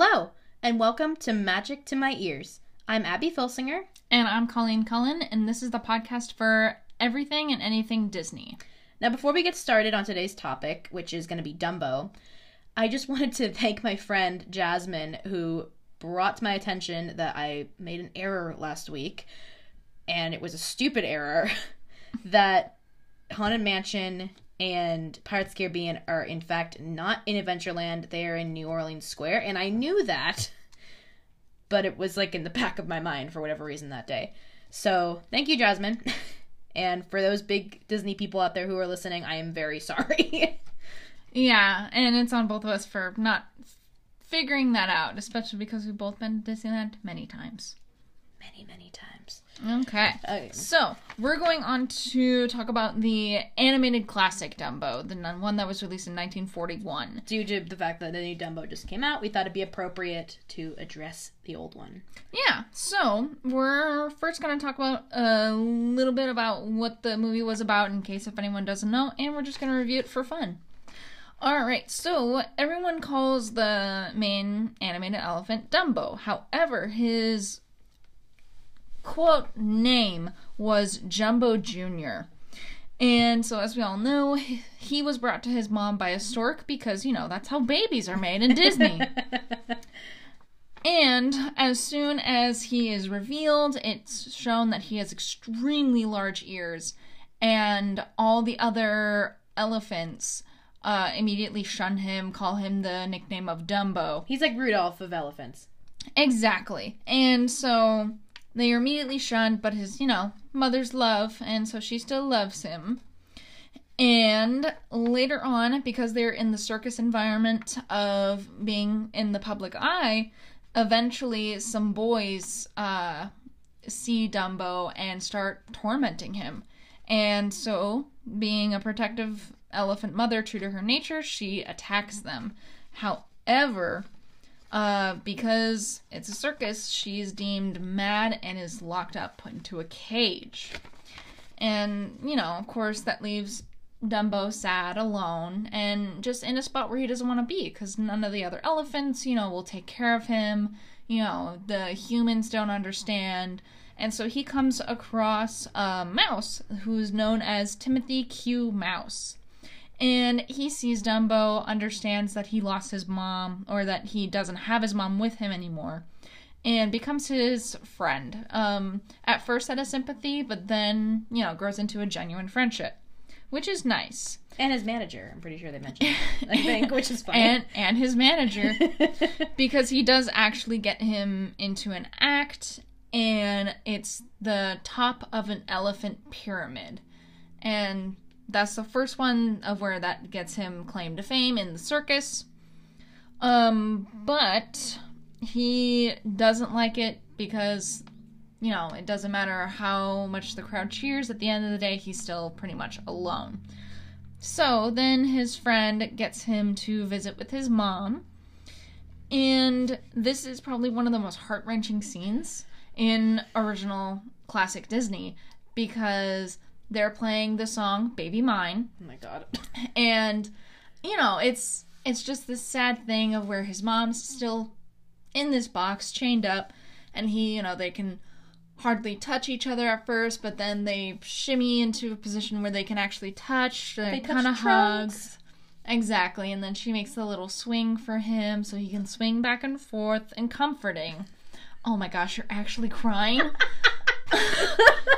Hello, and welcome to Magic to My Ears. I'm Abby Filsinger. And I'm Colleen Cullen, and this is the podcast for everything and anything Disney. Now, before we get started on today's topic, which is going to be Dumbo, I just wanted to thank my friend Jasmine, who brought to my attention that I made an error last week, and it was a stupid error that Haunted Mansion and Pirates Caribbean are in fact not in Adventureland. They are in New Orleans Square, and I knew that, but it was like in the back of my mind for whatever reason that day. So thank you, Jasmine. and for those big Disney people out there who are listening, I am very sorry. Yeah, and it's on both of us for not figuring that out, especially because we've both been to Disneyland many times. many, many times. Okay. Okay. So, we're going on to talk about the animated classic Dumbo, the one that was released in 1941. Due to the fact that the new Dumbo just came out, we thought it'd be appropriate to address the old one. Yeah, so we're first going to talk about a little bit about what the movie was about in case if anyone doesn't know, and we're just going to review it for fun. All right, so everyone calls the main animated elephant Dumbo. However, his quote name was Jumbo Jr. And so, as we all know, he- was brought to his mom by a stork because, you know, that's how babies are made in Disney. And as soon as he is revealed, it's shown that he has extremely large ears, and all the other elephants uh, immediately shun him, call him the nickname of Dumbo. He's like Rudolph of elephants. Exactly. And so they are immediately shunned, but his, you know, mother's love, and so she still loves him. And later on, because they're in the circus environment of being in the public eye, eventually some boys uh, see Dumbo and start tormenting him. And so, being a protective elephant mother true to her nature, she attacks them. However, uh, because it's a circus, she's deemed mad and is locked up, put into a cage. And, you know, of course, that leaves Dumbo sad, alone, and just in a spot where he doesn't want to be because none of the other elephants, you know, will take care of him. You know, the humans don't understand. And so he comes across a mouse who's known as Timothy Q. Mouse. And he sees Dumbo, understands that he lost his mom, or that he doesn't have his mom with him anymore, and becomes his friend. Um, at first, out of sympathy, but then, you know, grows into a genuine friendship, which is nice. And his manager, I'm pretty sure they mentioned. I think, which is funny. And and his manager, because he does actually get him into an act, and it's the top of an elephant pyramid, and that's the first one of where that gets him claim to fame in the circus. Um, but he doesn't like it because you know it doesn't matter how much the crowd cheers. At the end of the day, he's still pretty much alone. So then his friend gets him to visit with his mom. And this is probably one of the most heart wrenching scenes in original classic Disney because they're playing the song Baby Mine. oh my god. And, you know, it's it's just this sad thing of where his mom's still in this box, chained up, and he, you know, they can hardly touch each other at first, but then they shimmy into a position where they can actually touch. Uh, they, They kind of trunks. hug. Exactly, and then she makes a little swing for him so he can swing back and forth and comforting. Oh my gosh, you're actually crying?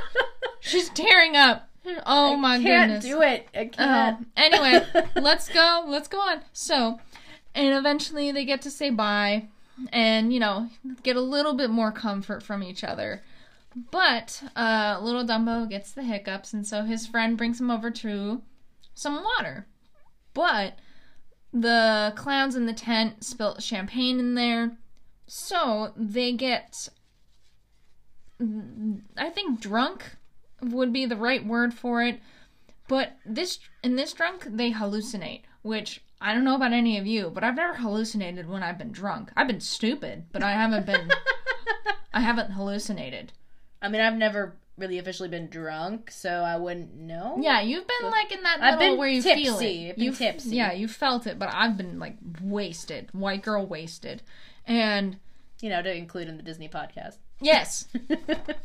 She's tearing up. Oh my Can't goodness. do it. I Oh, can't. anyway, let's go. Let's go on. So, and eventually they get to say bye and, you know, get a little bit more comfort from each other. But uh, little Dumbo gets the hiccups, and so his friend brings him over to some water. But the clowns in the tent spilt champagne in there, so they get, I think, drunk would be the right word for it. But this in this drunk, they hallucinate, which I don't know about any of you, but I've never hallucinated when I've been drunk. I've been stupid, but I haven't been. I haven't hallucinated. I mean, I've never really officially been drunk, so I wouldn't know. Yeah, you've been like in that I've where you feel it. You've- tipsy. Yeah, you felt it, but I've been like wasted, white girl wasted, and You know, to include in the Disney podcast. Yes,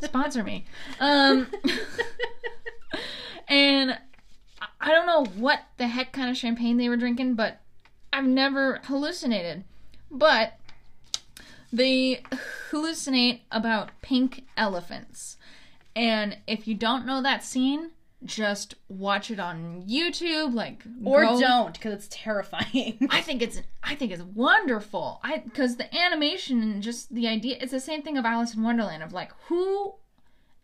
sponsor me. Um, and I- I don't know what the heck kind of champagne they were drinking, but I've never hallucinated. But they hallucinate about pink elephants. And if you don't know that scene, just watch it on YouTube, like or go- don't, because it's terrifying. I think it's I think it's wonderful. I because the animation and just the idea it's the same thing of Alice in Wonderland of like who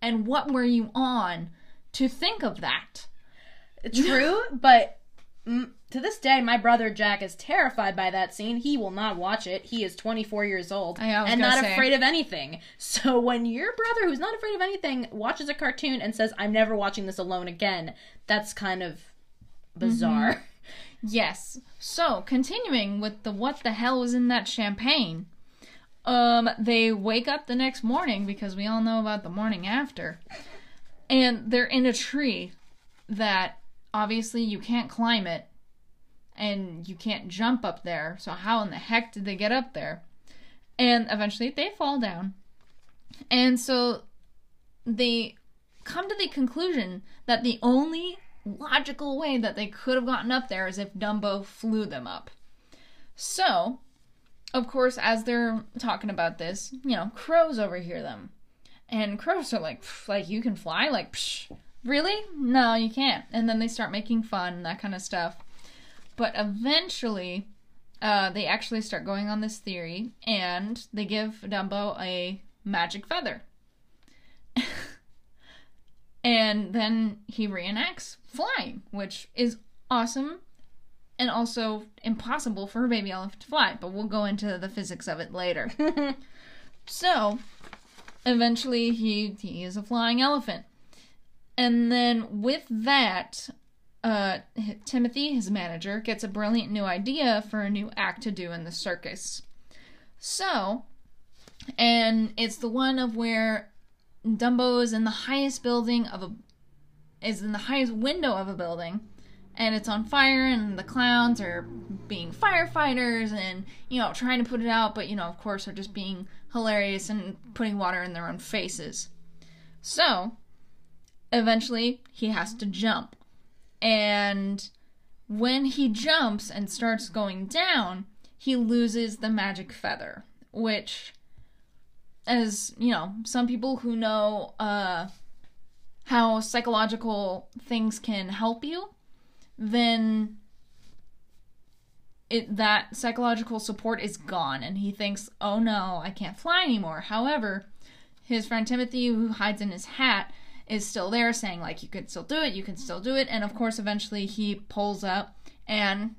and what were you on to think of that? True, but to this day, my brother Jack is terrified by that scene. He will not watch it. He is 24 years old I- I was and not say. afraid of anything. So when your brother, who's not afraid of anything, watches a cartoon and says, "I'm never watching this alone again," that's kind of bizarre. Yes. So continuing with the what the hell was in that champagne? Um, they wake up the next morning because we all know about the morning after, and they're in a tree that obviously you can't climb it and you can't jump up there. So how in the heck did they get up there? And eventually they fall down. And so they come to the conclusion that the only logical way that they could have gotten up there is if Dumbo flew them up. So, of course, as they're talking about this, you know, crows overhear them. And crows are like, like you can fly? Like, psh, really? No, you can't. And then they start making fun and that kind of stuff. But eventually, uh, they actually start going on this theory, and they give Dumbo a magic feather. and then he reenacts flying, which is awesome and also impossible for a baby elephant to fly, but we'll go into the physics of it later. so, eventually he he is a flying elephant. And then with that, uh, Timothy, his manager, gets a brilliant new idea for a new act to do in the circus. So, and it's the one of where Dumbo is in the highest building of a is in the highest window of a building and it's on fire and the clowns are being firefighters and you know trying to put it out but you know of course are just being hilarious and putting water in their own faces. So, eventually he has to jump. And when he jumps and starts going down, he loses the magic feather, which as, you know, some people who know uh how psychological things can help you, then it that psychological support is gone and he thinks, "Oh no, I can't fly anymore." However, his friend Timothy who hides in his hat is still there saying like you can still do it, you can still do it, and of course eventually he pulls up and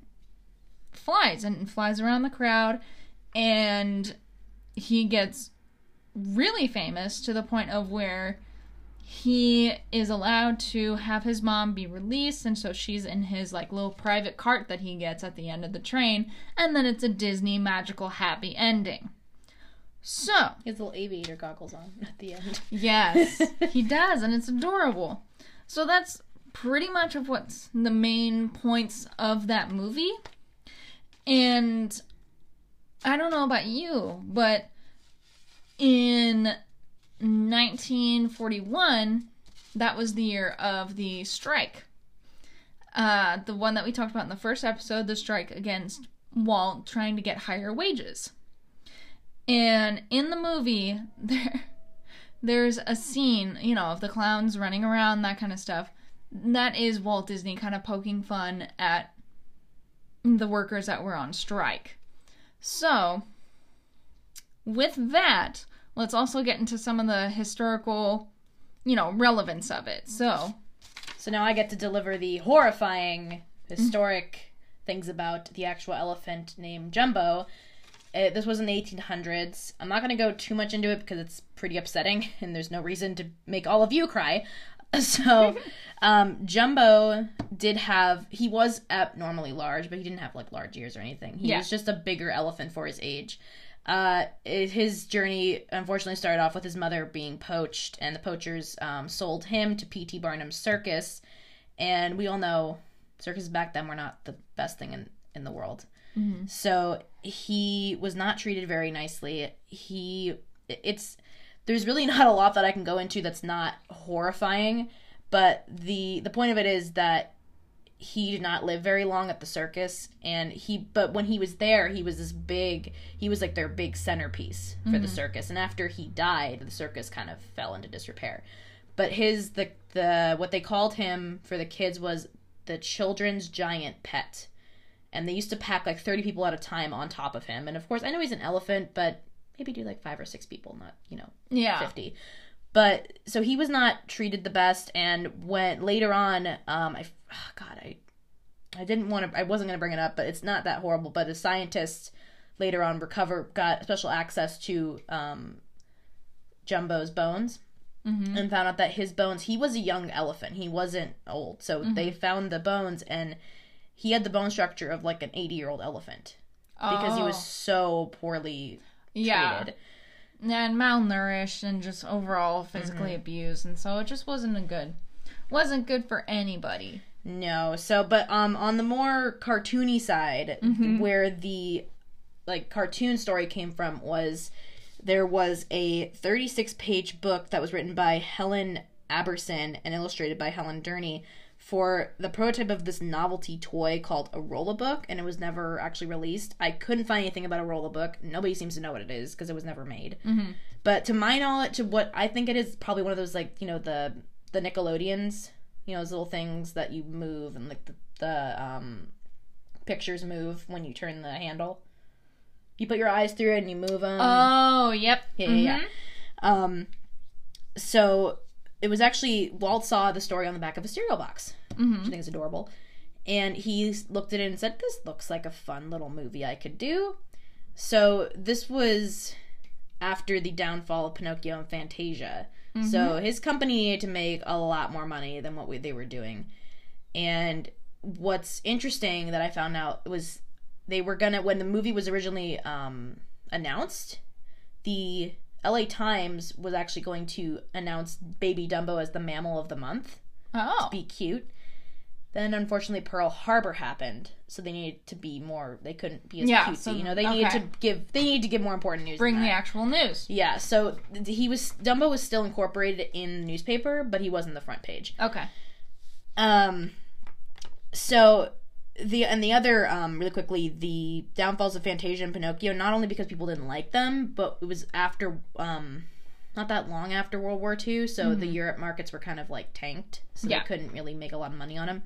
flies and flies around the crowd. And he gets really famous to the point of where he is allowed to have his mom be released. And so she's in his like little private cart that he gets at the end of the train. And then it's a disney magical happy ending so His little aviator goggles on at the end. yes he does and it's adorable so that's pretty much of what's the main points of that movie and i don't know about you but in 1941, that was the year of the strike. Uh, the one that we talked about in the first episode, the strike against Walt trying to get higher wages. And in the movie, there, there's a scene, you know, of the clowns running around, that kind of stuff. That is Walt Disney kind of poking fun at the workers that were on strike. So, with that, let's also get into some of the historical, you know, relevance of it. So, So now I get to deliver the horrifying, historic things about the actual elephant named Jumbo. Uh, this was in the 1800s. I'm not going to go too much into it because it's pretty upsetting and there's no reason to make all of you cry. So, um, Jumbo did have, he was abnormally large, but he didn't have like large ears or anything. He Yeah. was just a bigger elephant for his age. Uh, it- his journey unfortunately started off with his mother being poached, and the poachers um, sold him to P.T. Barnum's circus. And we all know circuses back then were not the best thing in, in the world. Mm-hmm. So he was not treated very nicely. He, it's, there's really not a lot that I can go into that's not horrifying, but the the point of it is that he did not live very long at the circus and he but when he was there he was this big he was like their big centerpiece for the mm-hmm. circus. And after he died the circus kind of fell into disrepair. But his the the what they called him for the kids was the children's giant pet and they used to pack like 30 people at a time on top of him and of course i know he's an elephant but maybe do like five or six people not you know Yeah. 50 but so he was not treated the best and when later on um i oh god i i didn't want to i wasn't going to bring it up but it's not that horrible but a scientist later on recover got special access to um jumbo's bones Mm-hmm. and found out that his bones he was a young elephant he wasn't old so they Mm-hmm. found the bones and he had the bone structure of like an 80 year old elephant because he was Oh. so poorly yeah. treated and malnourished and just overall physically Mm-hmm. abused and so it just wasn't a good wasn't good for anybody No. So, but um, on the more cartoony side, where the like cartoon story came from was there was a 36 page book that was written by Helen Aberson and illustrated by Helen Durney for the prototype of this novelty toy called a rolla book and it was never actually released. I couldn't find anything about a rolla book. Nobody seems to know what it is because it was never made. But to my knowledge to what i think it is probably one of those like you know the the nickelodeons you know those little things that you move and like the, the um pictures move when you turn the handle. You put your eyes through it and you move them oh yep. Yeah, yeah, yeah. Um, so it was actually Walt saw the story on the back of a cereal box, which I think is adorable, and he looked at it and said, "This looks like a fun little movie I could do." So this was after the downfall of Pinocchio and Fantasia. So his company needed to make a lot more money than what we, they were doing. And what's interesting that I found out was they were gonna when the movie was originally um, announced, the LA Times was actually going to announce Baby Dumbo as the mammal of the month. oh Be cute. Then unfortunately Pearl Harbor happened, so they needed to be more. They couldn't be as Yeah, cutesy. so- you know, they needed to give. They needed to give more important news. bring the actual news Yeah, so he was Dumbo was still incorporated in the newspaper, but he wasn't the front page. okay Um, so the and the other um really quickly the downfalls of Fantasia and Pinocchio not only because people didn't like them, but it was after um not that long after World War II, so the mm-hmm. Europe markets were kind of like tanked, so Yeah. they couldn't really make a lot of money on them.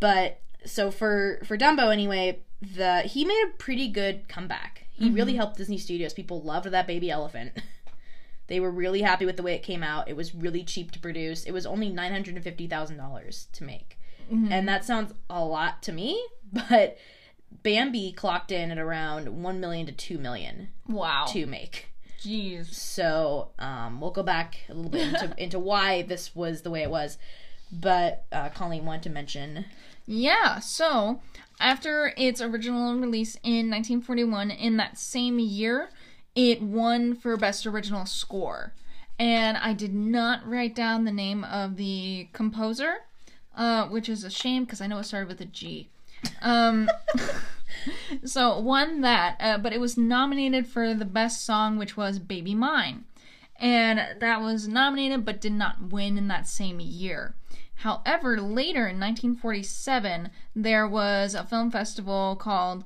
But so for for Dumbo anyway, the he made a pretty good comeback. He really mm-hmm. helped Disney Studios. People loved that baby elephant. They were really happy with the way it came out. It was really cheap to produce. It was only nine hundred and fifty thousand dollars to make, mm-hmm. and that sounds a lot to me. But Bambi clocked in at around one million to two million wow to make. Jeez So um, we'll go back a little bit into, into why this was the way it was. But uh, Colleen wanted to mention. Yeah, so after its original release in 1941, in that same year, it won for Best Original Score. And I did not write down the name of the composer, uh, which is a shame because I know it started with a G. Um, so won that, uh, but it was nominated for the best song, which was Baby Mine. And that was nominated but did not win in that same year. However, later in 1947, there was a film festival called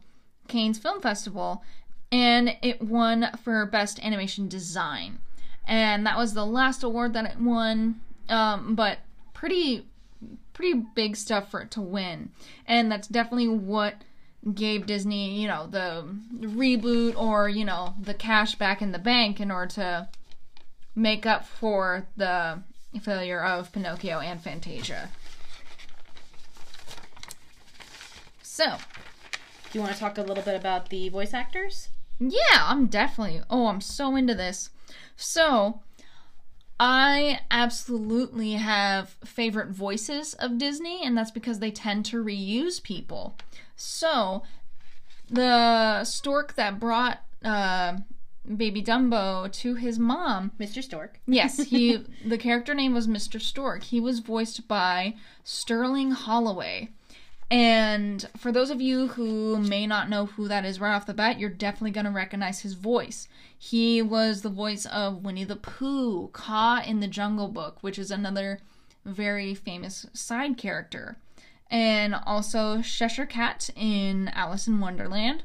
Cannes Film Festival, and it won for Best Animation Design. And that was the last award that it won, um, but pretty, pretty big stuff for it to win. And that's definitely what gave Disney, you know, the reboot or, you know, the cash back in the bank in order to make up for the failure of Pinocchio and Fantasia. So, Do you want to talk a little bit about the voice actors? yeah, I'm definitely. Oh, I'm so into this. So, I absolutely have favorite voices of Disney, and that's because they tend to reuse people. So, the stork that brought uh, baby Dumbo to his mom. Mr. Stork. Yes, he the character name was Mr. Stork. He was voiced by Sterling Holloway. And for those of you who may not know who that is right off the bat, you're definitely going to recognize his voice. He was the voice of Winnie the Pooh, Kaa in the Jungle Book, which is another very famous side character. And also Cheshire Cat in Alice in Wonderland,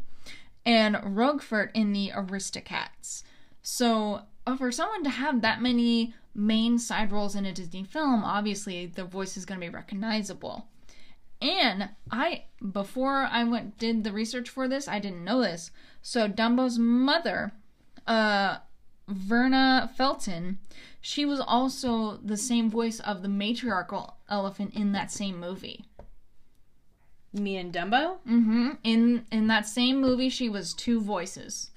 and Roquefort in the Aristocats. So, uh, for someone to have that many main side roles in a Disney film, obviously the voice is going to be recognizable. And I before I went did the research for this, I didn't know this. So Dumbo's mother, uh Verna Felton, she was also the same voice of the matriarchal elephant in that same movie. Me and Dumbo? Mm-hmm. In in that same movie, she was two voices.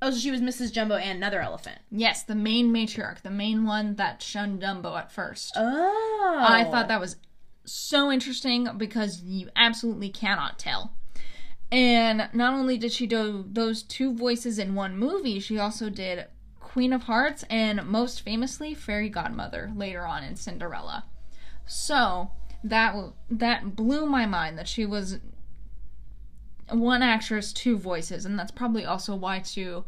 Oh, so she was Mrs. Jumbo and another elephant. Yes, the main matriarch, the main one that shunned Dumbo at first. Oh. I thought that was so interesting because you absolutely cannot tell. And not only did she do those two voices in one movie, she also did Queen of Hearts and most famously Fairy Godmother later on in Cinderella. So that that blew my mind that she was one actress, two voices, and that's probably also why too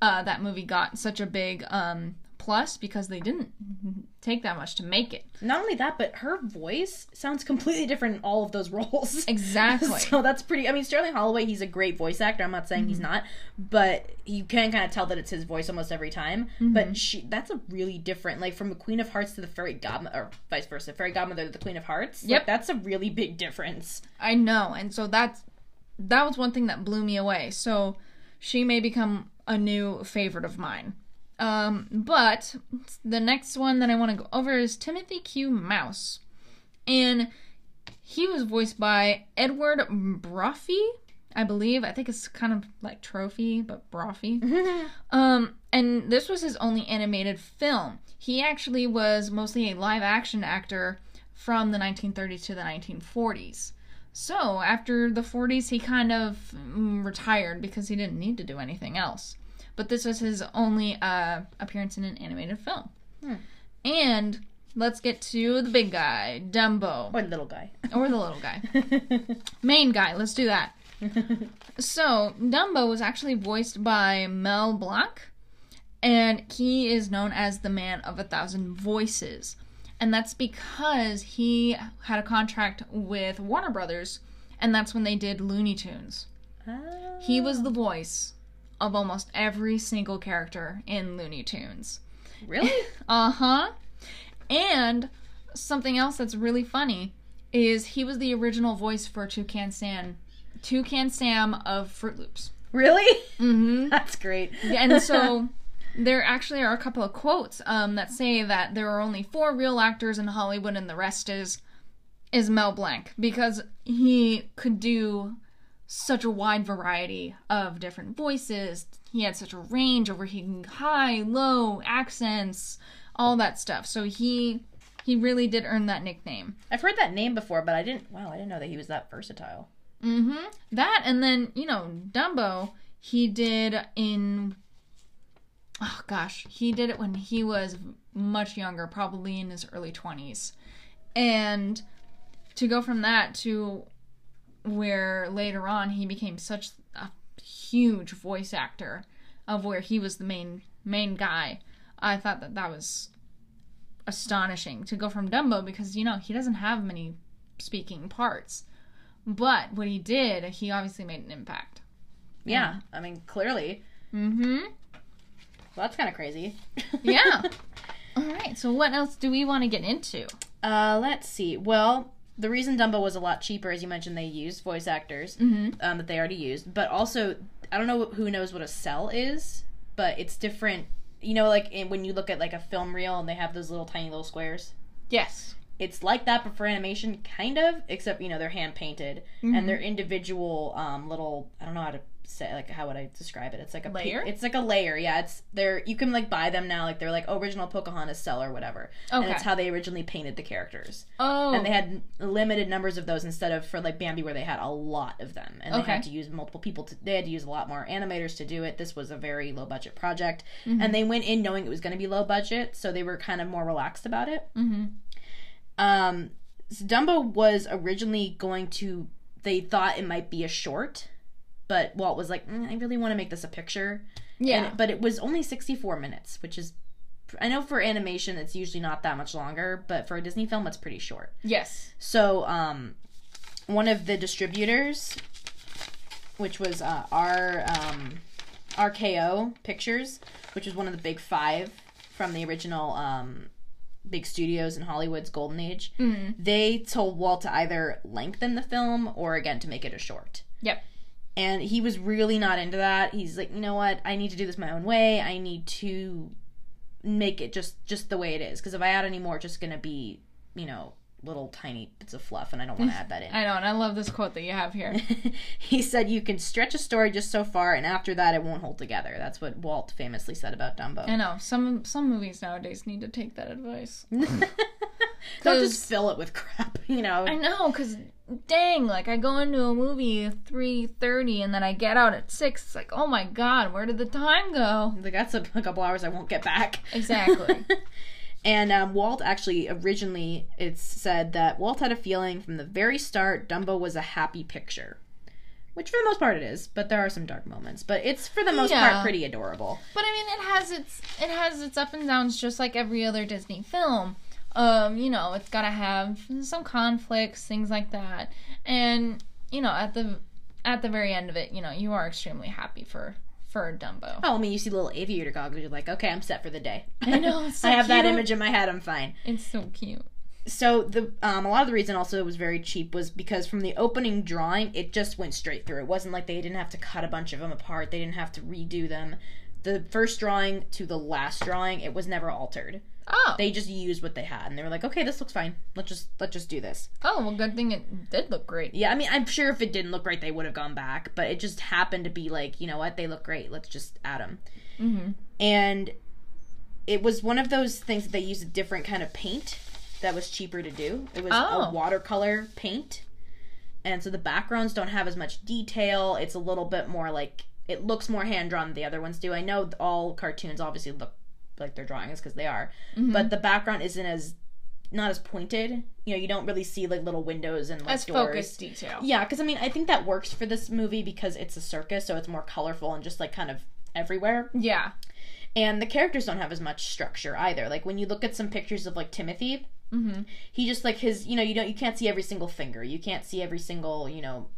uh, that movie got such a big um, plus because they didn't take that much to make it. Not only that, but her voice sounds completely different in all of those roles. Exactly. so that's pretty. I mean, Sterling Holloway, he's a great voice actor. I'm not saying Mm-hmm. he's not, but you can kind of tell that it's his voice almost every time. Mm-hmm. But she, that's a really different. Like from the Queen of Hearts to the Fairy Godmother, or vice versa, Fairy Godmother to the Queen of Hearts. Like, Yep. that's a really big difference. I know, and so that's that was one thing that blew me away. So she may become a new favorite of mine. Um, but the next one that I want to go over is Timothy Q. Mouse, and he was voiced by Edward Brophy, I believe. I think it's kind of like Trophy, but Brophy. Um, and this was his only animated film. He actually was mostly a live action actor from the 1930s to the 1940s. So, after the 40s, he kind of mm, retired because he didn't need to do anything else. But this was his only uh, appearance in an animated film. And let's get to the big guy, Dumbo. Or the little guy. Or the little guy. Main guy, let's do that. So, Dumbo was actually voiced by Mel Blanc, and he is known as the man of a thousand voices. And that's because he had a contract with Warner Brothers, and that's when they did Looney Tunes. He was the voice of almost every single character in Looney Tunes. really? Uh huh. And something else that's really funny is he was the original voice for Toucan Sam, Toucan Sam of Froot Loops. really? Mm-hmm. That's great. And so there actually are a couple of quotes um, that say that there are only four real actors in Hollywood and the rest is is Mel Blanc because he could do such a wide variety of different voices. He had such a range over he high, low, accents, all that stuff. So he he really did earn that nickname. I've heard that name before, but I didn't. Wow, I didn't know that he was that versatile. Mm-hmm. That and then you know Dumbo. He did in. Oh gosh, he did it when he was much younger, probably in his early twenties, and to go from that to where later on he became such a huge voice actor of where he was the main main guy. I thought that that was astonishing to go from Dumbo because you know he doesn't have many speaking parts. But what he did, he obviously made an impact. Yeah, I mean, clearly. Mm-hmm. Well, that's kind of crazy. Yeah. All right. So what else do we want to get into? Uh, let's see. Well, the reason Dumbo was a lot cheaper, as you mentioned, they used voice actors Mm-hmm. um, that they already used, but also I don't know who knows what a cell is, but it's different. You know, like in, when you look at like a film reel and they have those little tiny little squares. Yes. It's like that, but for animation, kind of. Except you know they're hand painted and they're individual um, little. I don't know how to say like how would I describe it? It's like a Layer? it's like a layer. Yeah, it's they're you can like buy them now. Like they're like original Pocahontas cell or whatever. Okay. And it's how they originally painted the characters. Oh, And they had limited numbers of those instead of for like Bambi where they had a lot of them. And they had to use multiple people to they had to use a lot more animators to do it. This was a very low budget project. Mm-hmm. And they went in knowing it was going to be low budget, so they were kind of more relaxed about it. hmm Um, so Dumbo was originally going to. They thought it might be a short, but Walt was like, "Mm, "I really want to make this a picture." yeah, And- but it was only sixty-four minutes, which is, I know for animation it's usually not that much longer, but for a Disney film it's pretty short. yes, So, um, one of the distributors, which was uh, our um, RKO Pictures, which was one of the big five from the original um, big studios in Hollywood's golden age, hmm they told Walt to either lengthen the film or again to make it a short. yep, And he was really not into that. He's like, you know what? I need to do this my own way. I need to make it just just the way it is. Because if I add any more, it's just gonna be, you know, little tiny bits of fluff, and I don't want to add that in. I know, and I love this quote that you have here. he said you can stretch a story just so far, and after that, it won't hold together. That's what Walt famously said about Dumbo. I know some some movies nowadays need to take that advice. Don't just fill it with crap, you know. I know, cause dang, like I go into a movie three thirty and then I get out at six. It's like, oh my god, where did the time go? Like that's a, a couple hours I won't get back. Exactly. and um, Walt actually originally it's said that Walt had a feeling from the very start Dumbo was a happy picture, which for the most part it is, but there are some dark moments. But it's for the most Yeah. part pretty adorable. But I mean, it has its it has its up and downs, just like every other Disney film. Um, you know, it's gotta have some conflicts, things like that, and you know, at the at the very end of it, you know, you are extremely happy for for Dumbo. Oh, I mean, you see little aviator goggles, you're like, okay, I'm set for the day. I know, so I have that image in my head. I'm fine. It's so cute. so the um, a lot of the reason also it was very cheap was because from the opening drawing it just went straight through. It wasn't like they didn't have to cut a bunch of them apart. They didn't have to redo them. The first drawing to the last drawing, it was never altered. Oh, They just used what they had, and they were like, "Okay, this looks fine. Let's just let's just do this." oh, well, good thing it did look great. Yeah, I mean, I'm sure if it didn't look great, they would have gone back, but it just happened to be like, you know what? They look great. Let's just add them. hmm and it was one of those things that they used a different kind of paint that was cheaper to do. It was Oh. a watercolor paint. And so the backgrounds don't have as much detail. It's a little bit more like it looks more hand drawn than the other ones do. I know all cartoons obviously look like they're drawings because they are, Mm-hmm. but the background isn't as not as pointed. You know, you don't really see like little windows and like As doors. focused detail. Yeah, because I mean, I think that works for this movie because it's a circus, so it's more colorful and just like kind of everywhere. Yeah. And the characters don't have as much structure either. Like when you look at some pictures of like Timothy, Mm-hmm. he just like his, you know, you don't you can't see every single finger. You can't see every single, you know,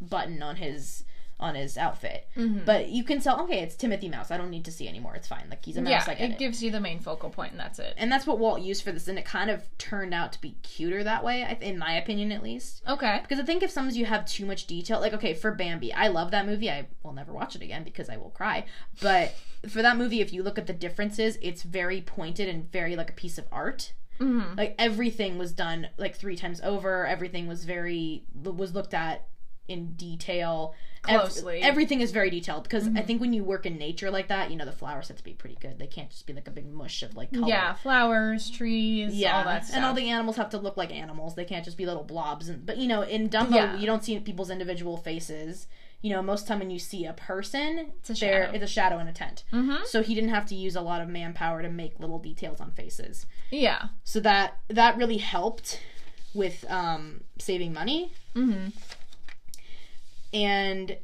button on his on his outfit. Mm-hmm. But you can tell, okay, it's Timothy Mouse. I don't need to see anymore. It's fine. Like he's a mouse. Yeah, it it. gives you the main focal point, and that's it. and that's what Walt used for this, and it kind of turned out to be cuter that way, in my opinion, at least. Okay. Because I think if sometimes you have too much detail, like okay, for Bambi, I love that movie. I will never watch it again because I will cry. But for that movie, if you look at the differences, it's very pointed and very like a piece of art. Mm-hmm. Like everything was done like three times over. Everything was very was looked at in detail Ev- Closely. Mm-hmm. everything is very detailed because I think when you work in nature like that, you know the flowers have to be pretty good. They can't just be like a big mush of like color. Yeah, flowers, trees, Yeah, all that stuff. and all the animals have to look like animals. They can't just be little blobs. And but you know, in Dumbo, Yeah. you don't see people's individual faces. You know, most time when you see a person, It's a there shadow. it's a shadow in a tent. mm-hmm. So he didn't have to use a lot of manpower to make little details on faces. Yeah. So that that really helped with um, saving money. Mm-hmm. And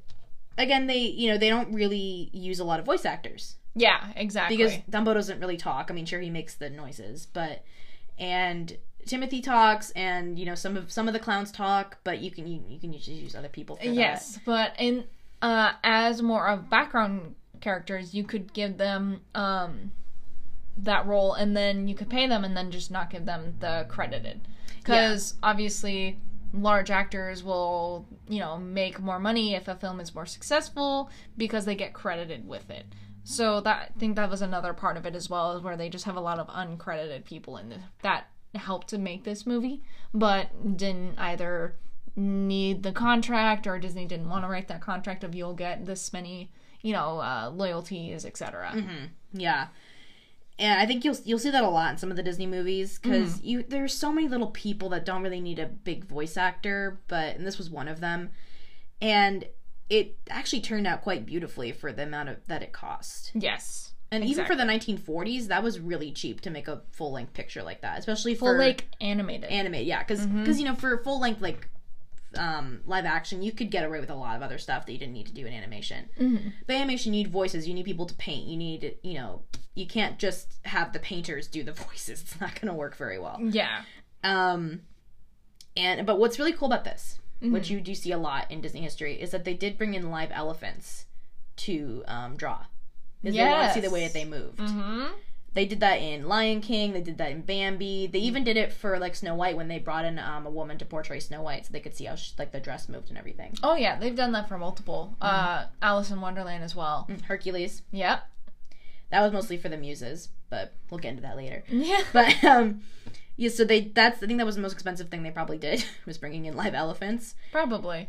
again, they you know they don't really use a lot of voice actors. Yeah, exactly. because Dumbo doesn't really talk. I mean, sure he makes the noises, but and Timothy talks, and you know some of some of the clowns talk, but you can you, you can just use other people. For yes, but in uh, as more of background characters, you could give them um, that role, and then you could pay them, and then just not give them the credited, because obviously large actors will you know make more money if a film is more successful because they get credited with it. So that I think that was another part of it as well, where they just have a lot of uncredited people in this that helped to make this movie, but didn't either need the contract or Disney didn't want to write that contract of you'll get this many, you know, uh, loyalties, etc. Yeah. And I think you'll you'll see that a lot in some of the Disney movies because Mm-hmm. you there's so many little people that don't really need a big voice actor, but and this was one of them, and it actually turned out quite beautifully for the amount of that it cost. Yes. And even for the 1940s, that was really cheap to make a full length picture like that, especially for Full like animated. anime. Yeah, because Mm-hmm. you know for full length like um, live action, you could get away with a lot of other stuff that you didn't need to do in animation. Mm-hmm. But animation, you need voices. You need people to paint. You need you know you can't just have the painters do the voices. It's not going to work very well. yeah. Um, and but what's really cool about this, Mm-hmm. which you do see a lot in Disney history, is that they did bring in live elephants to um, draw. Because they want to see the way that they moved. Mm-hmm. They did that in Lion King. They did that in Bambi. They even did it for like Snow White when they brought in um, a woman to portray Snow White, so they could see how she, like the dress moved and everything. Oh yeah, they've done that for multiple. Mm-hmm. Uh, Alice in Wonderland as well. Hercules. Yep. That was mostly for the muses, but we'll get into that later. Yeah. But um, yeah, so they that's I think that was the most expensive thing they probably did was bringing in live elephants. Probably.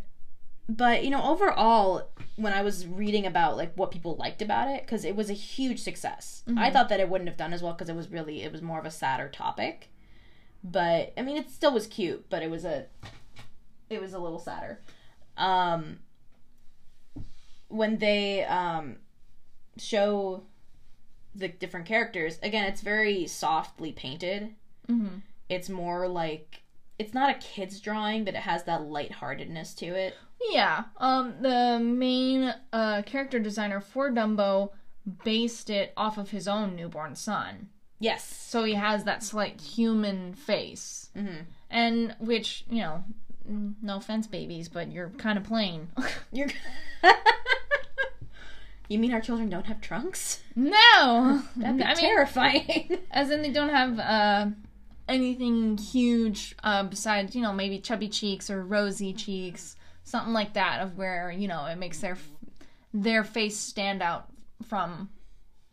But you know, overall, when I was reading about like what people liked about it, because it was a huge success. I thought that it wouldn't have done as well because it was really it was more of a sadder topic. But I mean, it still was cute, but it was a it was a little sadder. Um, when they um show the different characters again, it's very softly painted. Mm-hmm. It's more like it's not a kid's drawing, but it has that lightheartedness to it. Yeah. Um, the main uh, character designer for Dumbo based it off of his own newborn son. Yes. So he has that slight human face. Mhm. And which, you know, no offense, babies, but you're kind of plain. You're. you mean our children don't have trunks? no! That'd be I mean, terrifying. as in they don't have uh, anything huge uh, besides, you know, maybe chubby cheeks or rosy cheeks, something like that, of where, you know, it makes their their face stand out from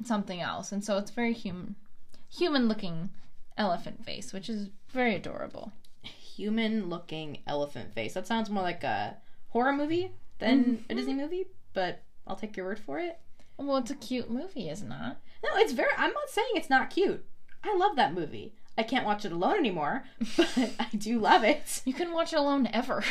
something else. And so it's very human human looking elephant face, which is very adorable. Human looking elephant face. That sounds more like a horror movie than a Disney movie, but I'll take your word for it. Well, it's a cute movie, isn't it? No, it's very. I'm not saying it's not cute. I love that movie. I can't watch it alone anymore, but I do love it. You can watch it alone ever.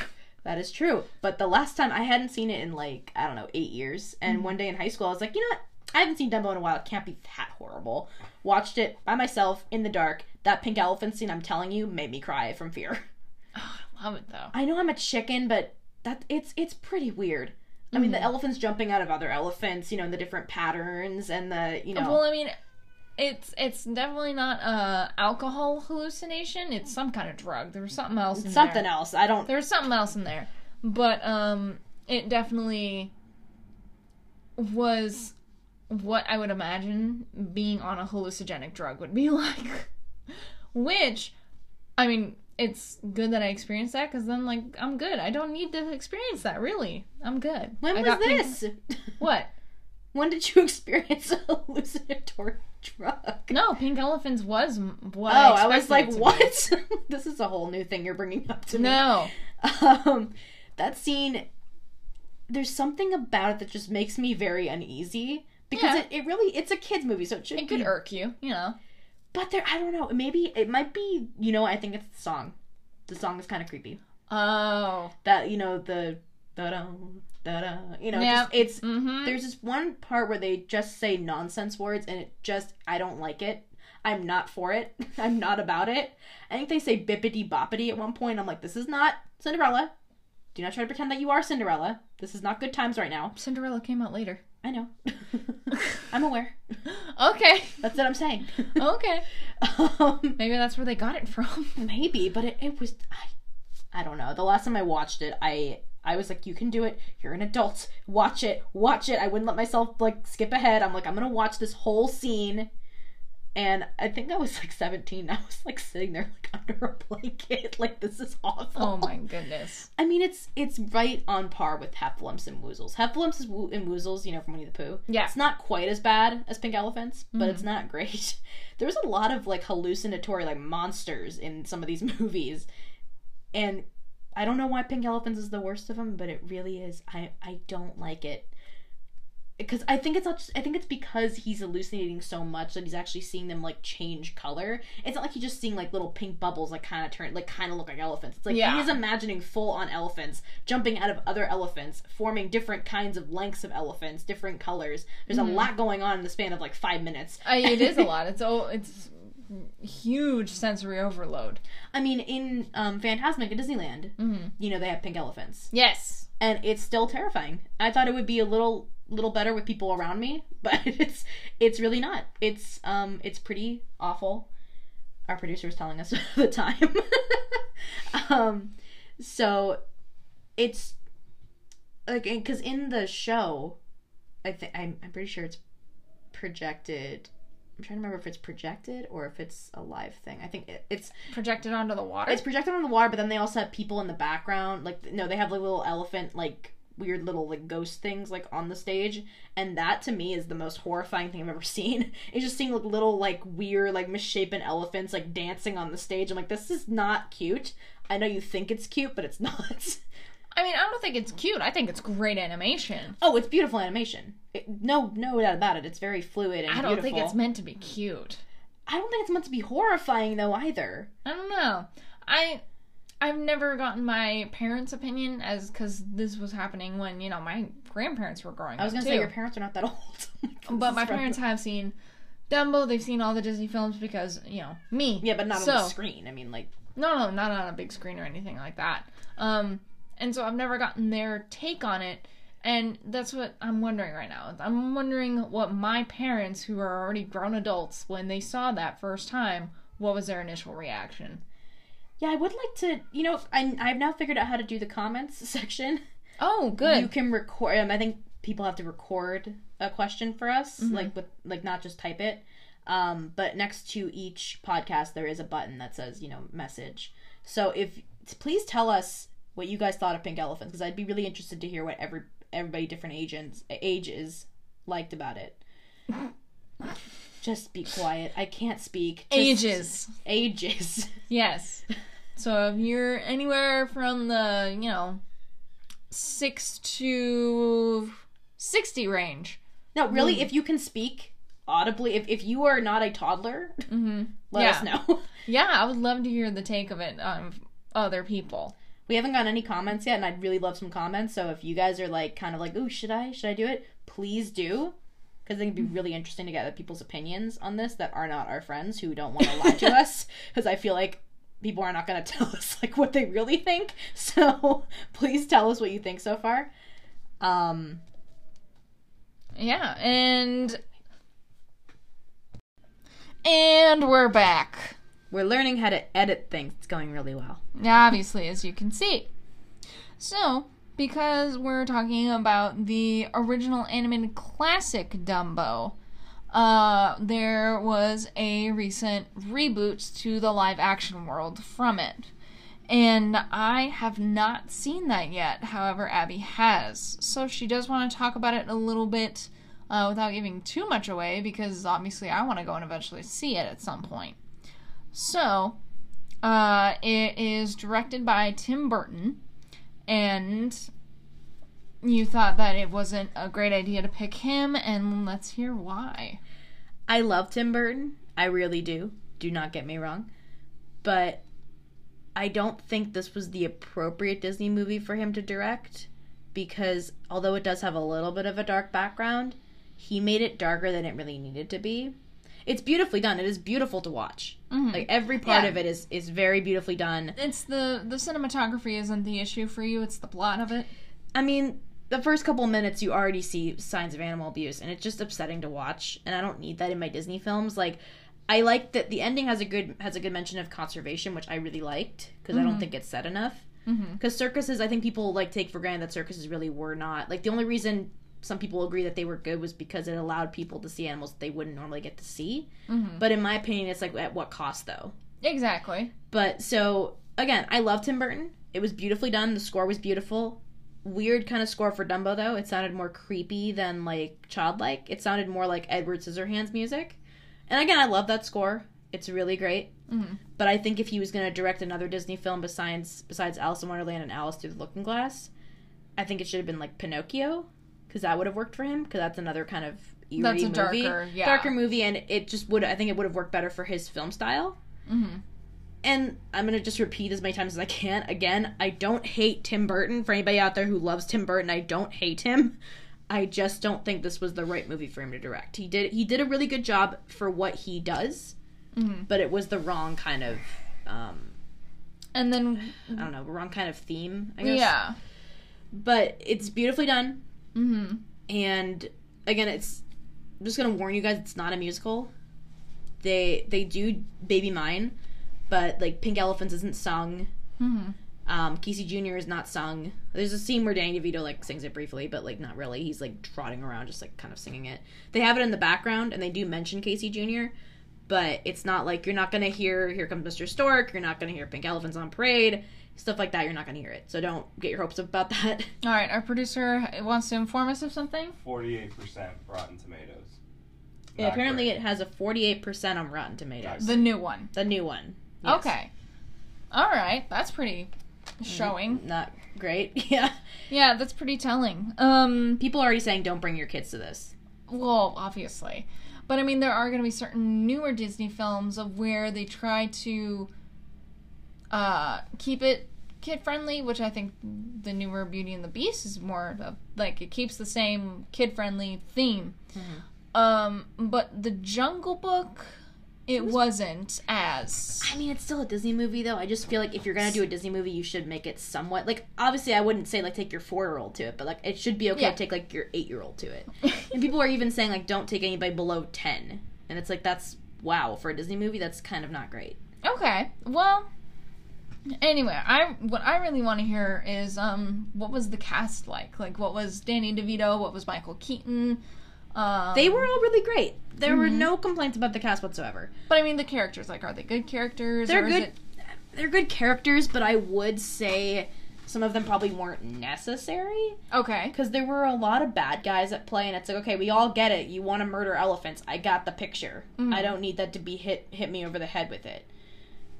That is true. But the last time I hadn't seen it in like, I don't know, eight years. And mm-hmm. one day in high school, I was like, you know what? I haven't seen Dumbo in a while. It can't be that horrible. Watched it by myself in the dark. That pink elephant scene, I'm telling you, made me cry from fear. I love it though. I know I'm a chicken, but that it's it's pretty weird. I mean, the elephants jumping out of other elephants, you know, and the different patterns and the, you know, Well, I mean, it's it's definitely not a alcohol hallucination. It's some kind of drug. There was something else in something there. else. I don't. There was something else in there, but um, it definitely was what I would imagine being on a hallucinogenic drug would be like. Which, I mean, it's good that I experienced that because then, like, I'm good. I don't need to experience that. Really, I'm good. When I was got pink- this? What? when did you experience a hallucinatory drug? No, Pink Elephants was what. Oh, I, I was like, expected it to be. what? this is a whole new thing you're bringing up to me. No. Um, that scene, there's something about it that just makes me very uneasy because Yeah. it, it really it's a kids movie, so it should It could be. irk you, you know. But there, I don't know. Maybe it might be. You know, I think it's the song. The song is kind of creepy. Oh. That you know the da da da da. You know, Yeah. just, it's Mm-hmm. there's this one part where they just say nonsense words and it just I don't like it. I'm not for it. I'm not about it. I think they say bippity boppity at one point. I'm like, this is not Cinderella. Do not try to pretend that you are Cinderella. This is not good times right now. Cinderella came out later. I know. I'm aware. Okay. That's what I'm saying. Okay. um, Maybe that's where they got it from. maybe, but it, it was I, I don't know. The last time I watched it, I I was like, you can do it. You're an adult. Watch it. Watch it. I wouldn't let myself like skip ahead. I'm like, I'm gonna watch this whole scene. And I think I was like 17. I was like sitting there like under a blanket. Like this is awful. Oh my goodness. I mean, it's it's right on par with Heffalumps and Woozles. Heffalumps and Woozles, you know, from Winnie the Pooh. Yeah. It's not quite as bad as Pink Elephants, but it's mm-hmm. not great. There's a lot of like hallucinatory like monsters in some of these movies, and I don't know why Pink Elephants is the worst of them, but it really is. I I don't like it because I think it's not. Just, I think it's because he's hallucinating so much that he's actually seeing them like change color. It's not like he's just seeing like little pink bubbles, like kind of turn, like kind of look like elephants. It's like Yeah. he is imagining full on elephants jumping out of other elephants, forming different kinds of lengths of elephants, different colors. There's a lot going on in the span of like five minutes. I, it is a lot. It's oh, it's huge sensory overload. I mean, in um, Fantasmic at Disneyland, Mm-hmm. you know they have pink elephants. Yes. and it's still terrifying. I thought it would be a little little better with people around me, but it's it's really not. It's um it's pretty awful. Our producer was telling us at the time. um so it's like cuz in the show I think I'm I'm pretty sure it's projected I'm trying to remember if it's projected or if it's a live thing. I think it, it's Projected onto the water. it's projected on the water, but then they also have people in the background. Like no, they have like little elephant, like weird little like ghost things like on the stage, and that to me is the most horrifying thing I've ever seen. It's just seeing like little like weird like misshapen elephants like dancing on the stage. I'm like, this is not cute. I know you think it's cute, but it's not. I mean, I don't think it's cute. I think it's great animation. oh, it's beautiful animation. It, no, no doubt about it. It's very fluid and I don't beautiful. think it's meant to be cute. I don't think it's meant to be horrifying though either. I don't know. I I've never gotten my parents' opinion as because this was happening when you know my grandparents were growing up. I was gonna too. say your parents are not that old. but my parents have seen Dumbo. They've seen all the Disney films because you know me. Yeah, but not so, on the screen. I mean, like No, no, not on a big screen or anything like that. Um, and so I've never gotten their take on it, and that's what I'm wondering right now. I'm wondering what my parents, who are already grown adults, when they saw that first time, what was their initial reaction? Yeah, I would like to. You know, I I've now figured out how to do the comments section. Oh, good. You can record. Um, I think people have to record a question for us, Mm-hmm. like with like not just type it. Um, but next to each podcast, there is a button that says you know message. So if please tell us what you guys thought of Pink Elephants, because I'd be really interested to hear what every everybody different agents ages liked about it. Just be quiet. I can't speak. Just- Ages. Ages. Yes. So if you're anywhere from the, you know, 6 to 60 range. No, really, Hmm. if you can speak audibly, if, if you are not a toddler, Mm-hmm. let Yeah. us know. Yeah, I would love to hear the take of it of other people. We haven't gotten any comments yet, and I'd really love some comments. So if you guys are like, kind of like, ooh, should I, should I do it? Please do, because it'd be really interesting to get other people's opinions on this that are not our friends who don't want to lie to us. Because I feel like people are not going to tell us like what they really think. So please tell us what you think so far. Um, Yeah, and and we're back. we're learning how to edit things. It's going really well. Yeah, obviously, as you can see. So, because we're talking about the original animated classic Dumbo, uh, there was a recent reboot to the live action world from it. And I have not seen that yet. However, Abby has. So she does want to talk about it a little bit uh, without giving too much away because obviously I want to go and eventually see it at some point. So, uh, it is directed by Tim Burton, and you thought that it wasn't a great idea to pick him, and let's hear why. I love Tim Burton. I really do. Do not get me wrong. But I don't think this was the appropriate Disney movie for him to direct because although it does have a little bit of a dark background, he made it darker than it really needed to be. It's beautifully done. It is beautiful to watch. Mhm. Like every part Yeah. of it is is very beautifully done. It's the the cinematography isn't the issue for you; it's the plot of it. I mean, the first couple minutes you already see signs of animal abuse and it's just upsetting to watch and I don't need that in my Disney films. Like I like that the ending has a good has a good mention of conservation, which I really liked because I don't think it's said enough. Because circuses, I think people like take for granted that circuses really were not like the only reason some people agree that they were good was because it allowed people to see animals that they wouldn't normally get to see. Mhm. But in my opinion, it's like at what cost though? Exactly. But so again, I love Tim Burton. It was beautifully done. The score was beautiful. Weird kind of score for Dumbo though. It sounded more creepy than like childlike. It sounded more like Edward Scissorhands music. And again, I love that score. It's really great. Mhm. But I think if he was going to direct another Disney film besides besides Alice in Wonderland and Alice Through the Looking Glass, I think it should have been like Pinocchio, because that would have worked for him. Because that's another kind of eerie That's a movie, darker, yeah. darker movie, and it just would. I think it would have worked better for his film style. Mm-hmm. And I'm gonna just repeat as many times as I can. Again, I don't hate Tim Burton. For anybody out there who loves Tim Burton, I don't hate him. I just don't think this was the right movie for him to direct. He did he did a really good job for what he does, Mhm. but it was the wrong kind of um, And then I don't know, wrong kind of theme. I guess. yeah. But it's beautifully done, Mm-hmm. and again, it's. I'm just gonna warn you guys, it's not a musical. They they do Baby Mine, but like Pink Elephants isn't sung. Mm-hmm. Um, Casey Jr. is not sung. There's a scene where Danny DeVito like sings it briefly, but like not really. He's like trotting around, just like kind of singing it. They have it in the background, and they do mention Casey Jr. But it's not like you're not gonna hear "Here Comes Mr. Stork." You're not gonna hear "Pink Elephants on Parade," stuff like that. You're not gonna hear it. So don't get your hopes up about that. All right, our producer wants to inform us of something. Forty-eight percent Rotten Tomatoes. Yeah, Not apparently, great. it has a 48% on Rotten Tomatoes. The new one. The new one. Yes. Okay. All right, that's pretty showing. Not great. Yeah. Yeah, that's pretty telling. Um, People are already saying don't bring your kids to this. well, obviously, but I mean, there are going to be certain newer Disney films of where they try to uh keep it kid friendly, which I think the newer Beauty and the Beast is more of like it keeps the same kid friendly theme. Mhm. Um, but the Jungle Book, it wasn't as I mean, it's still a Disney movie, though. I just feel like if you're gonna do a Disney movie, you should make it somewhat like. Obviously, I wouldn't say like take your four year old to it, but like it should be okay Yeah. to take like your eight year old to it. and people are even saying like don't take anybody below ten, and it's like that's wow for a Disney movie. That's kind of not great. Okay. Well, anyway, I what I really want to hear is um what was the cast like? Like what was Danny DeVito? What was Michael Keaton? Um, They were all really great. There were Mhm. no complaints about the cast whatsoever. but I mean the characters. Like, are they good characters? They're or is good. it- They're good characters, but I would say some of them probably weren't necessary. Okay. because there were a lot of bad guys at play and it's like okay we all get it you want to murder elephants i got the picture Mhm. i don't need that to be hit hit me over the head with it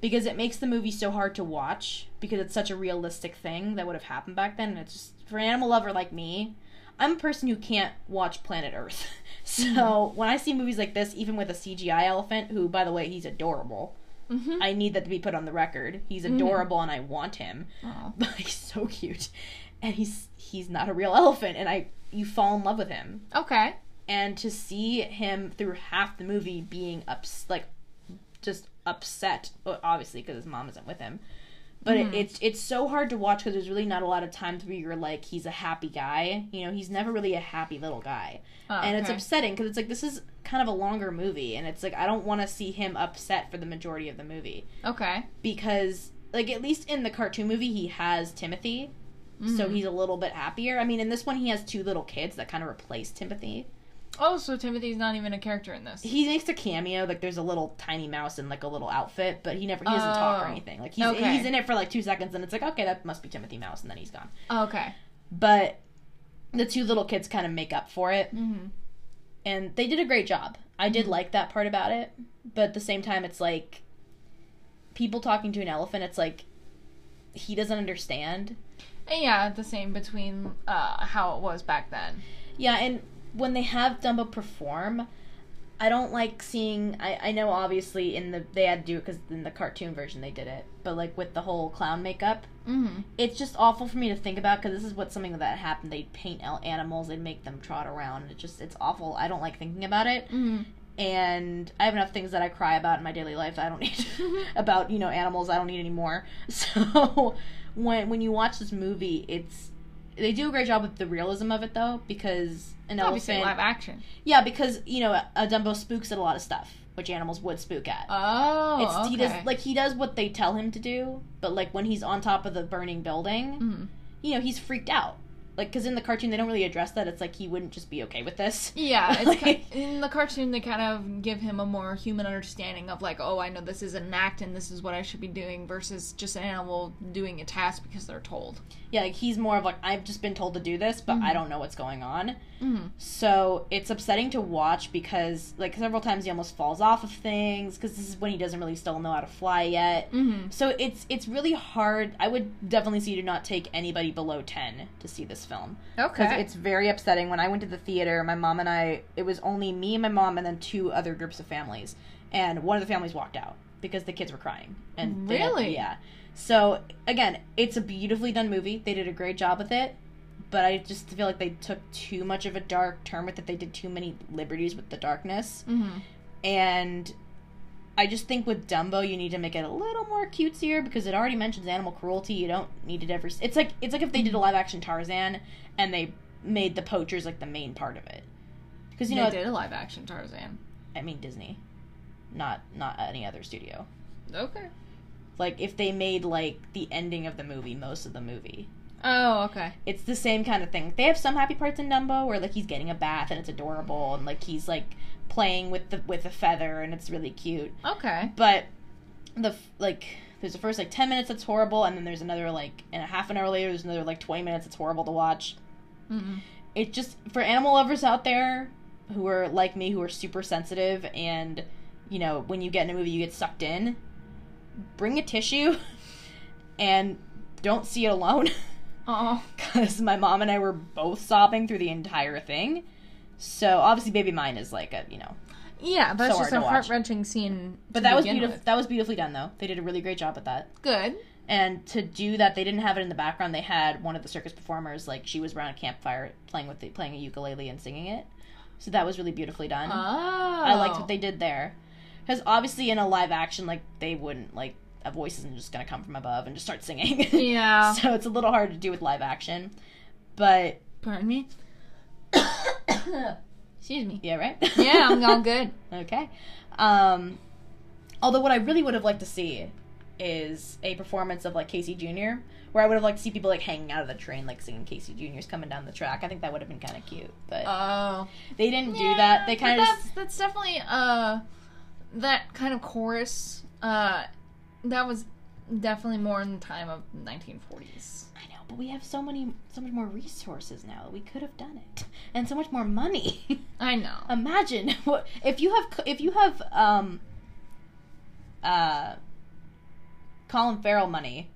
because it makes the movie so hard to watch because it's such a realistic thing that would have happened back then and it's just for an animal lover like me i'm a person who can't watch planet earth. So when i see movies like this even with a cgi elephant who by the way he's adorable Mm-hmm. i need that to be put on the record. He's adorable and i want him. But he's so cute. And he's he's not a real elephant and i you fall in love with him. Okay. and to see him through half the movie being ups like just upset obviously because his mom isn't with him but Mhm. it, it's it's so hard to watch because there's really not a lot of times where you're like he's a happy guy you know he's never really a happy little guy Oh, and it's upsetting because it's like this is kind of a longer movie and it's like i don't want to see him upset for the majority of the movie Okay. because like at least in the cartoon movie he has timothy so Mhm. he's a little bit happier i mean in this one he has two little kids that kind of replace timothy Oh, so Timothy's not even a character in this. he makes a cameo like there's a little tiny mouse in like a little outfit but he never he doesn't talk or Oh. anything like he's, Okay. he's in it for like two seconds and it's like okay that must be timothy mouse and then he's gone okay. but the two little kids kind of make up for it Mm-hmm. and they did a great job i did Mhm. like that part about it but at the same time it's like people talking to an elephant it's like he doesn't understand And yeah, the same between uh how it was back then. Yeah, and when they have Dumbo perform, I don't like seeing. I, I know obviously in the they had to do it because in the cartoon version they did it, but like with the whole clown makeup, Mm-hmm. it's just awful for me to think about because this is what something that happened. They'd paint animals, they'd make them trot around. It just it's awful. I don't like thinking about it, Mm-hmm. and I have enough things that I cry about in my daily life. I don't need about you know animals. I don't need anymore. So when when you watch this movie, it's they do a great job with the realism of it though because an Obviously, elephant live action. yeah, because you know a Dumbo spooks at a lot of stuff, which animals would spook at. Oh, it's okay. he does like he does what they tell him to do, but like when he's on top of the burning building, Mhm. you know he's freaked out. Like because in the cartoon they don't really address that. It's like he wouldn't just be okay with this. Yeah, it's Like- in the cartoon they kind of give him a more human understanding of like, oh, I know this is an act and this is what I should be doing versus just an animal doing a task because they're told. Yeah, like he's more of like I've just been told to do this, but I don't know what's going on. Mm-hmm. So it's upsetting to watch because like several times he almost falls off of things because this is when he doesn't really still know how to fly yet. Mm-hmm. So it's it's really hard. I would definitely see you to not take anybody below ten to see this film because Okay. it's very upsetting. When I went to the theater, my mom and I, it was only me and my mom and then two other groups of families, and one of the families walked out because the kids were crying. And they Really? yeah. So again, it's a beautifully done movie. They did a great job with it. But I just feel like they took too much of a dark turn with it. They did too many liberties with the darkness. mm-hmm. And I just think with Dumbo, you need to make it a little more cutesier because it already mentions animal cruelty. You don't need it every. It's like it's like if they did a mm-hmm. live action Tarzan and they made the poachers like the main part of it. Because you they know, they did a live action Tarzan. I mean Disney, not not any other studio. Okay. Like if they made like the ending of the movie most of the movie. Oh, okay. It's the same kind of thing. They have some happy parts in Dumbo where like he's getting a bath and it's adorable and like he's like playing with the with a feather and it's really cute. Okay. but the like there's the first like 10 minutes that's horrible and then there's another like and a half an hour later there's another like 20 minutes that's horrible to watch Mm-hmm. it just for animal lovers out there who are like me who are super sensitive and you know when you get in a movie you get sucked in bring a tissue and don't see it alone Oh. because my mom and i were both sobbing through the entire thing so obviously baby mine is like a you know Yeah, that's So just hard a heart wrenching scene. but that was beautiful with. that was beautifully done though they did a really great job with that Good. And to do that, they didn't have it in the background. They had one of the circus performers, like she was around a campfire playing with the, playing a ukulele and singing it. So that was really beautifully done. Oh. I liked what oh. they did there, because obviously in a live action, like they wouldn't like a voice isn't just gonna come from above and just start singing. Yeah. so it's a little hard to do with live action, but Pardon me. Excuse me. yeah, right. Yeah, I'm all good. Okay. Um, although what I really would have liked to see is a performance of like Casey Jr., where I would have liked to see people like hanging out of the train, like singing Casey Jr.'s coming down the track. I think that would have been kind of cute, but Oh. they didn't do that. They kind of that's that's definitely uh that kind of chorus uh that was definitely more in the time of 1940s. I know, but we have so many, so much more resources now that we could have done it, and so much more money. I know. Imagine what if you have if you have um uh Colin Farrell money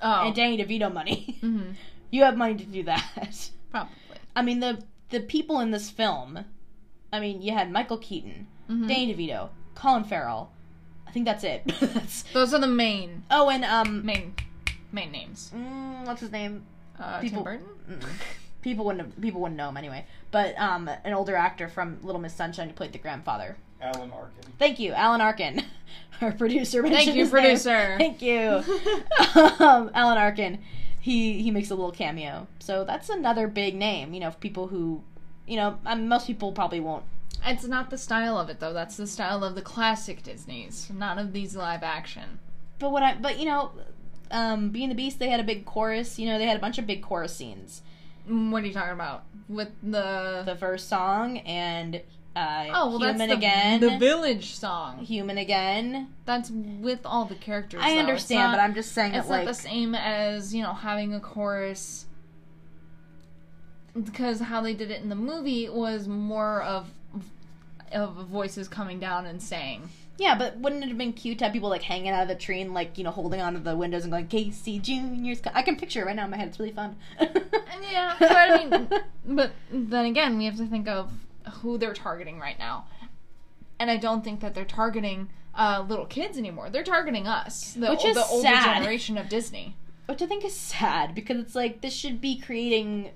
oh. and Danny DeVito money. hmm You have money to do that. Probably. I mean the the people in this film. I mean, you had Michael Keaton, Mhm. Danny DeVito, Colin Farrell. I think that's it. That's- Those are the main oh, and um, main main names. mm, what's his name? Uh, People- Tim Burton. Mm-mm. People wouldn't have, people wouldn't know him anyway. But um, an older actor from Little Miss Sunshine who played the grandfather. Alan Arkin. Thank you, Alan Arkin, our producer. Thank you, his name. producer. Thank you, um, Alan Arkin. He he makes a little cameo, so that's another big name. You know, people who, you know, um, most people probably won't It's not the style of it though. That's the style of the classic Disney's, not of these live action. But what I but you know, um, Beauty and the Beast, they had a big chorus. You know, they had a bunch of big chorus scenes. Mm, What are you talking about? With the, The first song and uh, oh well, Human that's the, again. the village song. Human again. That's with all the characters. I though. Understand, not- but I'm just saying It's that not like the same as you know having a chorus. Because how they did it in the movie was more of of voices coming down and saying. Yeah, but wouldn't it have been cute to have people like hanging out of the tree and like you know holding onto the windows and going Casey Junior's? Co-" I can picture it right now in my head. It's really fun. Yeah, but I mean, but then again, we have to think of who they're targeting right now, and I don't think that they're targeting uh, little kids anymore. They're targeting us, the, Which is the older sad. generation of Disney. Which I think is sad because it's like this should be creating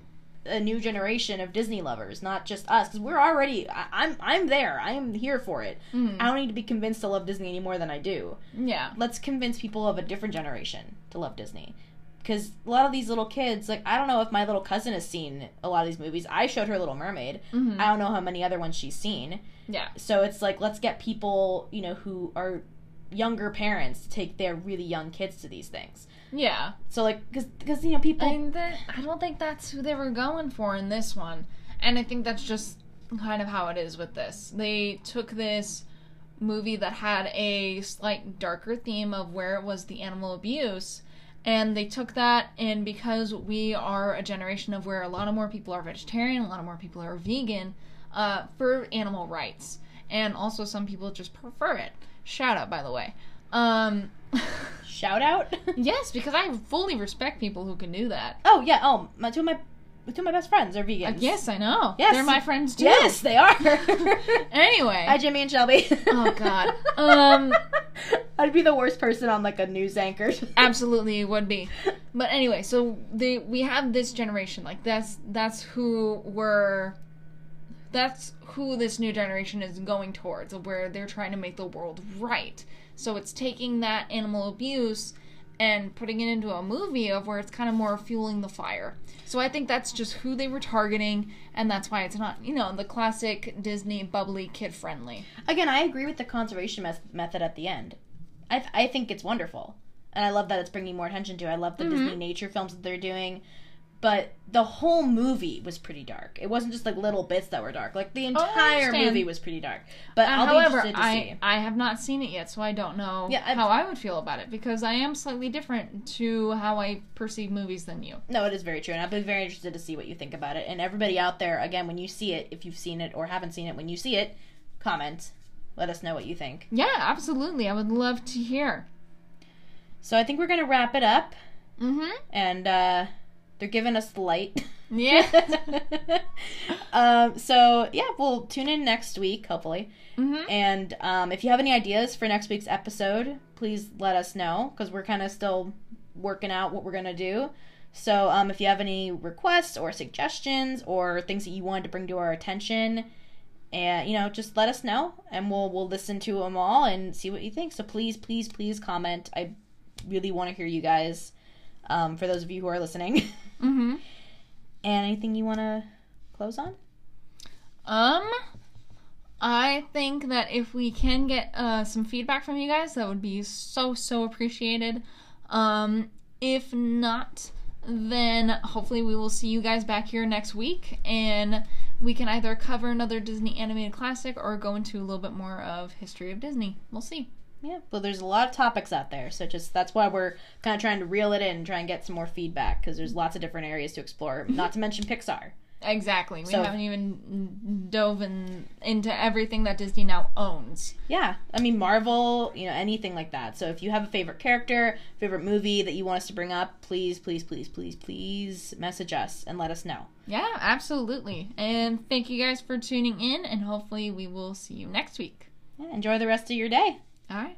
a new generation of Disney lovers, not just us. Because we're already, I, I'm, I'm there. I am here for it. Mhm. I don't need to be convinced to love Disney any more than I do. Yeah, Let's convince people of a different generation to love Disney. Because a lot of these little kids, like I don't know if my little cousin has seen a lot of these movies. I showed her Little Mermaid. Mhm. I don't know how many other ones she's seen. yeah, So it's like let's get people, you know, who are younger parents to take their really young kids to these things. Yeah. So like, because you know people. I, that, I don't think that's who they were going for in this one. And I think that's just kind of how it is with this. They took this movie that had a slight darker theme of where it was the animal abuse. And they took that, and because we are a generation of where a lot of more people are vegetarian, a lot of more people are vegan, uh, for animal rights. And also, some people just prefer it. Shout out, by the way. Um, Shout out. yes, because I fully respect people who can do that. oh yeah. Oh, my two of my two of my best friends are vegans. Uh, yes, I know. Yes. They're my friends too. Yes, they are. Anyway. Hi, Jimmy and Shelby. Oh, God. Um, I'd be the worst person on like a news anchor. absolutely it would be. But anyway, so they we have this generation. Like that's that's who we're that's who this new generation is going towards, where they're trying to make the world right. So it's taking that animal abuse and putting it into a movie of where it's kind of more fueling the fire. So I think that's just who they were targeting, and that's why it's not, you know, the classic Disney bubbly kid friendly. Again, I agree with the conservation mes- method at the end. I th- I think it's wonderful, and I love that it's bringing more attention to. it. I love the mm-hmm. Disney nature films that they're doing, but the whole movie was pretty dark. It wasn't just like little bits that were dark. Like the entire understand. movie was pretty dark. But Uh, I'll however, be to I see. I have not seen it yet, so I don't know Yeah, I've- how I would feel about it because I am slightly different to how I perceive movies than you. No, it is very true, and I've been very interested to see what you think about it. And everybody out there, again, when you see it, if you've seen it or haven't seen it, when you see it, comment. Let us know what you think. Yeah, absolutely. I would love to hear. So I think we're gonna wrap it up, Mm-hmm. and uh, they're giving us the light. Yeah. um, so yeah, we'll tune in next week, hopefully. mm-hmm. And um, if you have any ideas for next week's episode, please let us know because we're kind of still working out what we're gonna do. So um, if you have any requests or suggestions or things that you wanted to bring to our attention, and you know, just let us know, and we'll we'll listen to them all and see what you think. So please, please, please comment. I really want to hear you guys. Um, for those of you who are listening, Mm-hmm. and anything you want to close on? Um, I think that if we can get uh, some feedback from you guys, that would be so so appreciated. Um, if not, then hopefully we will see you guys back here next week, and we can either cover another Disney animated classic or go into a little bit more of history of Disney. We'll see. Yeah, well, there's a lot of topics out there, so just that's why we're kind of trying to reel it in and try and get some more feedback because there's lots of different areas to explore. Not to mention Pixar. Exactly. We So- haven't even dove in, into everything that Disney now owns. Yeah, I mean Marvel, you know, anything like that. So if you have a favorite character, favorite movie that you want us to bring up, please, please, please, please, please message us and let us know. Yeah, absolutely. And thank you guys for tuning in, and hopefully we will see you next week. Yeah, enjoy the rest of your day. All right.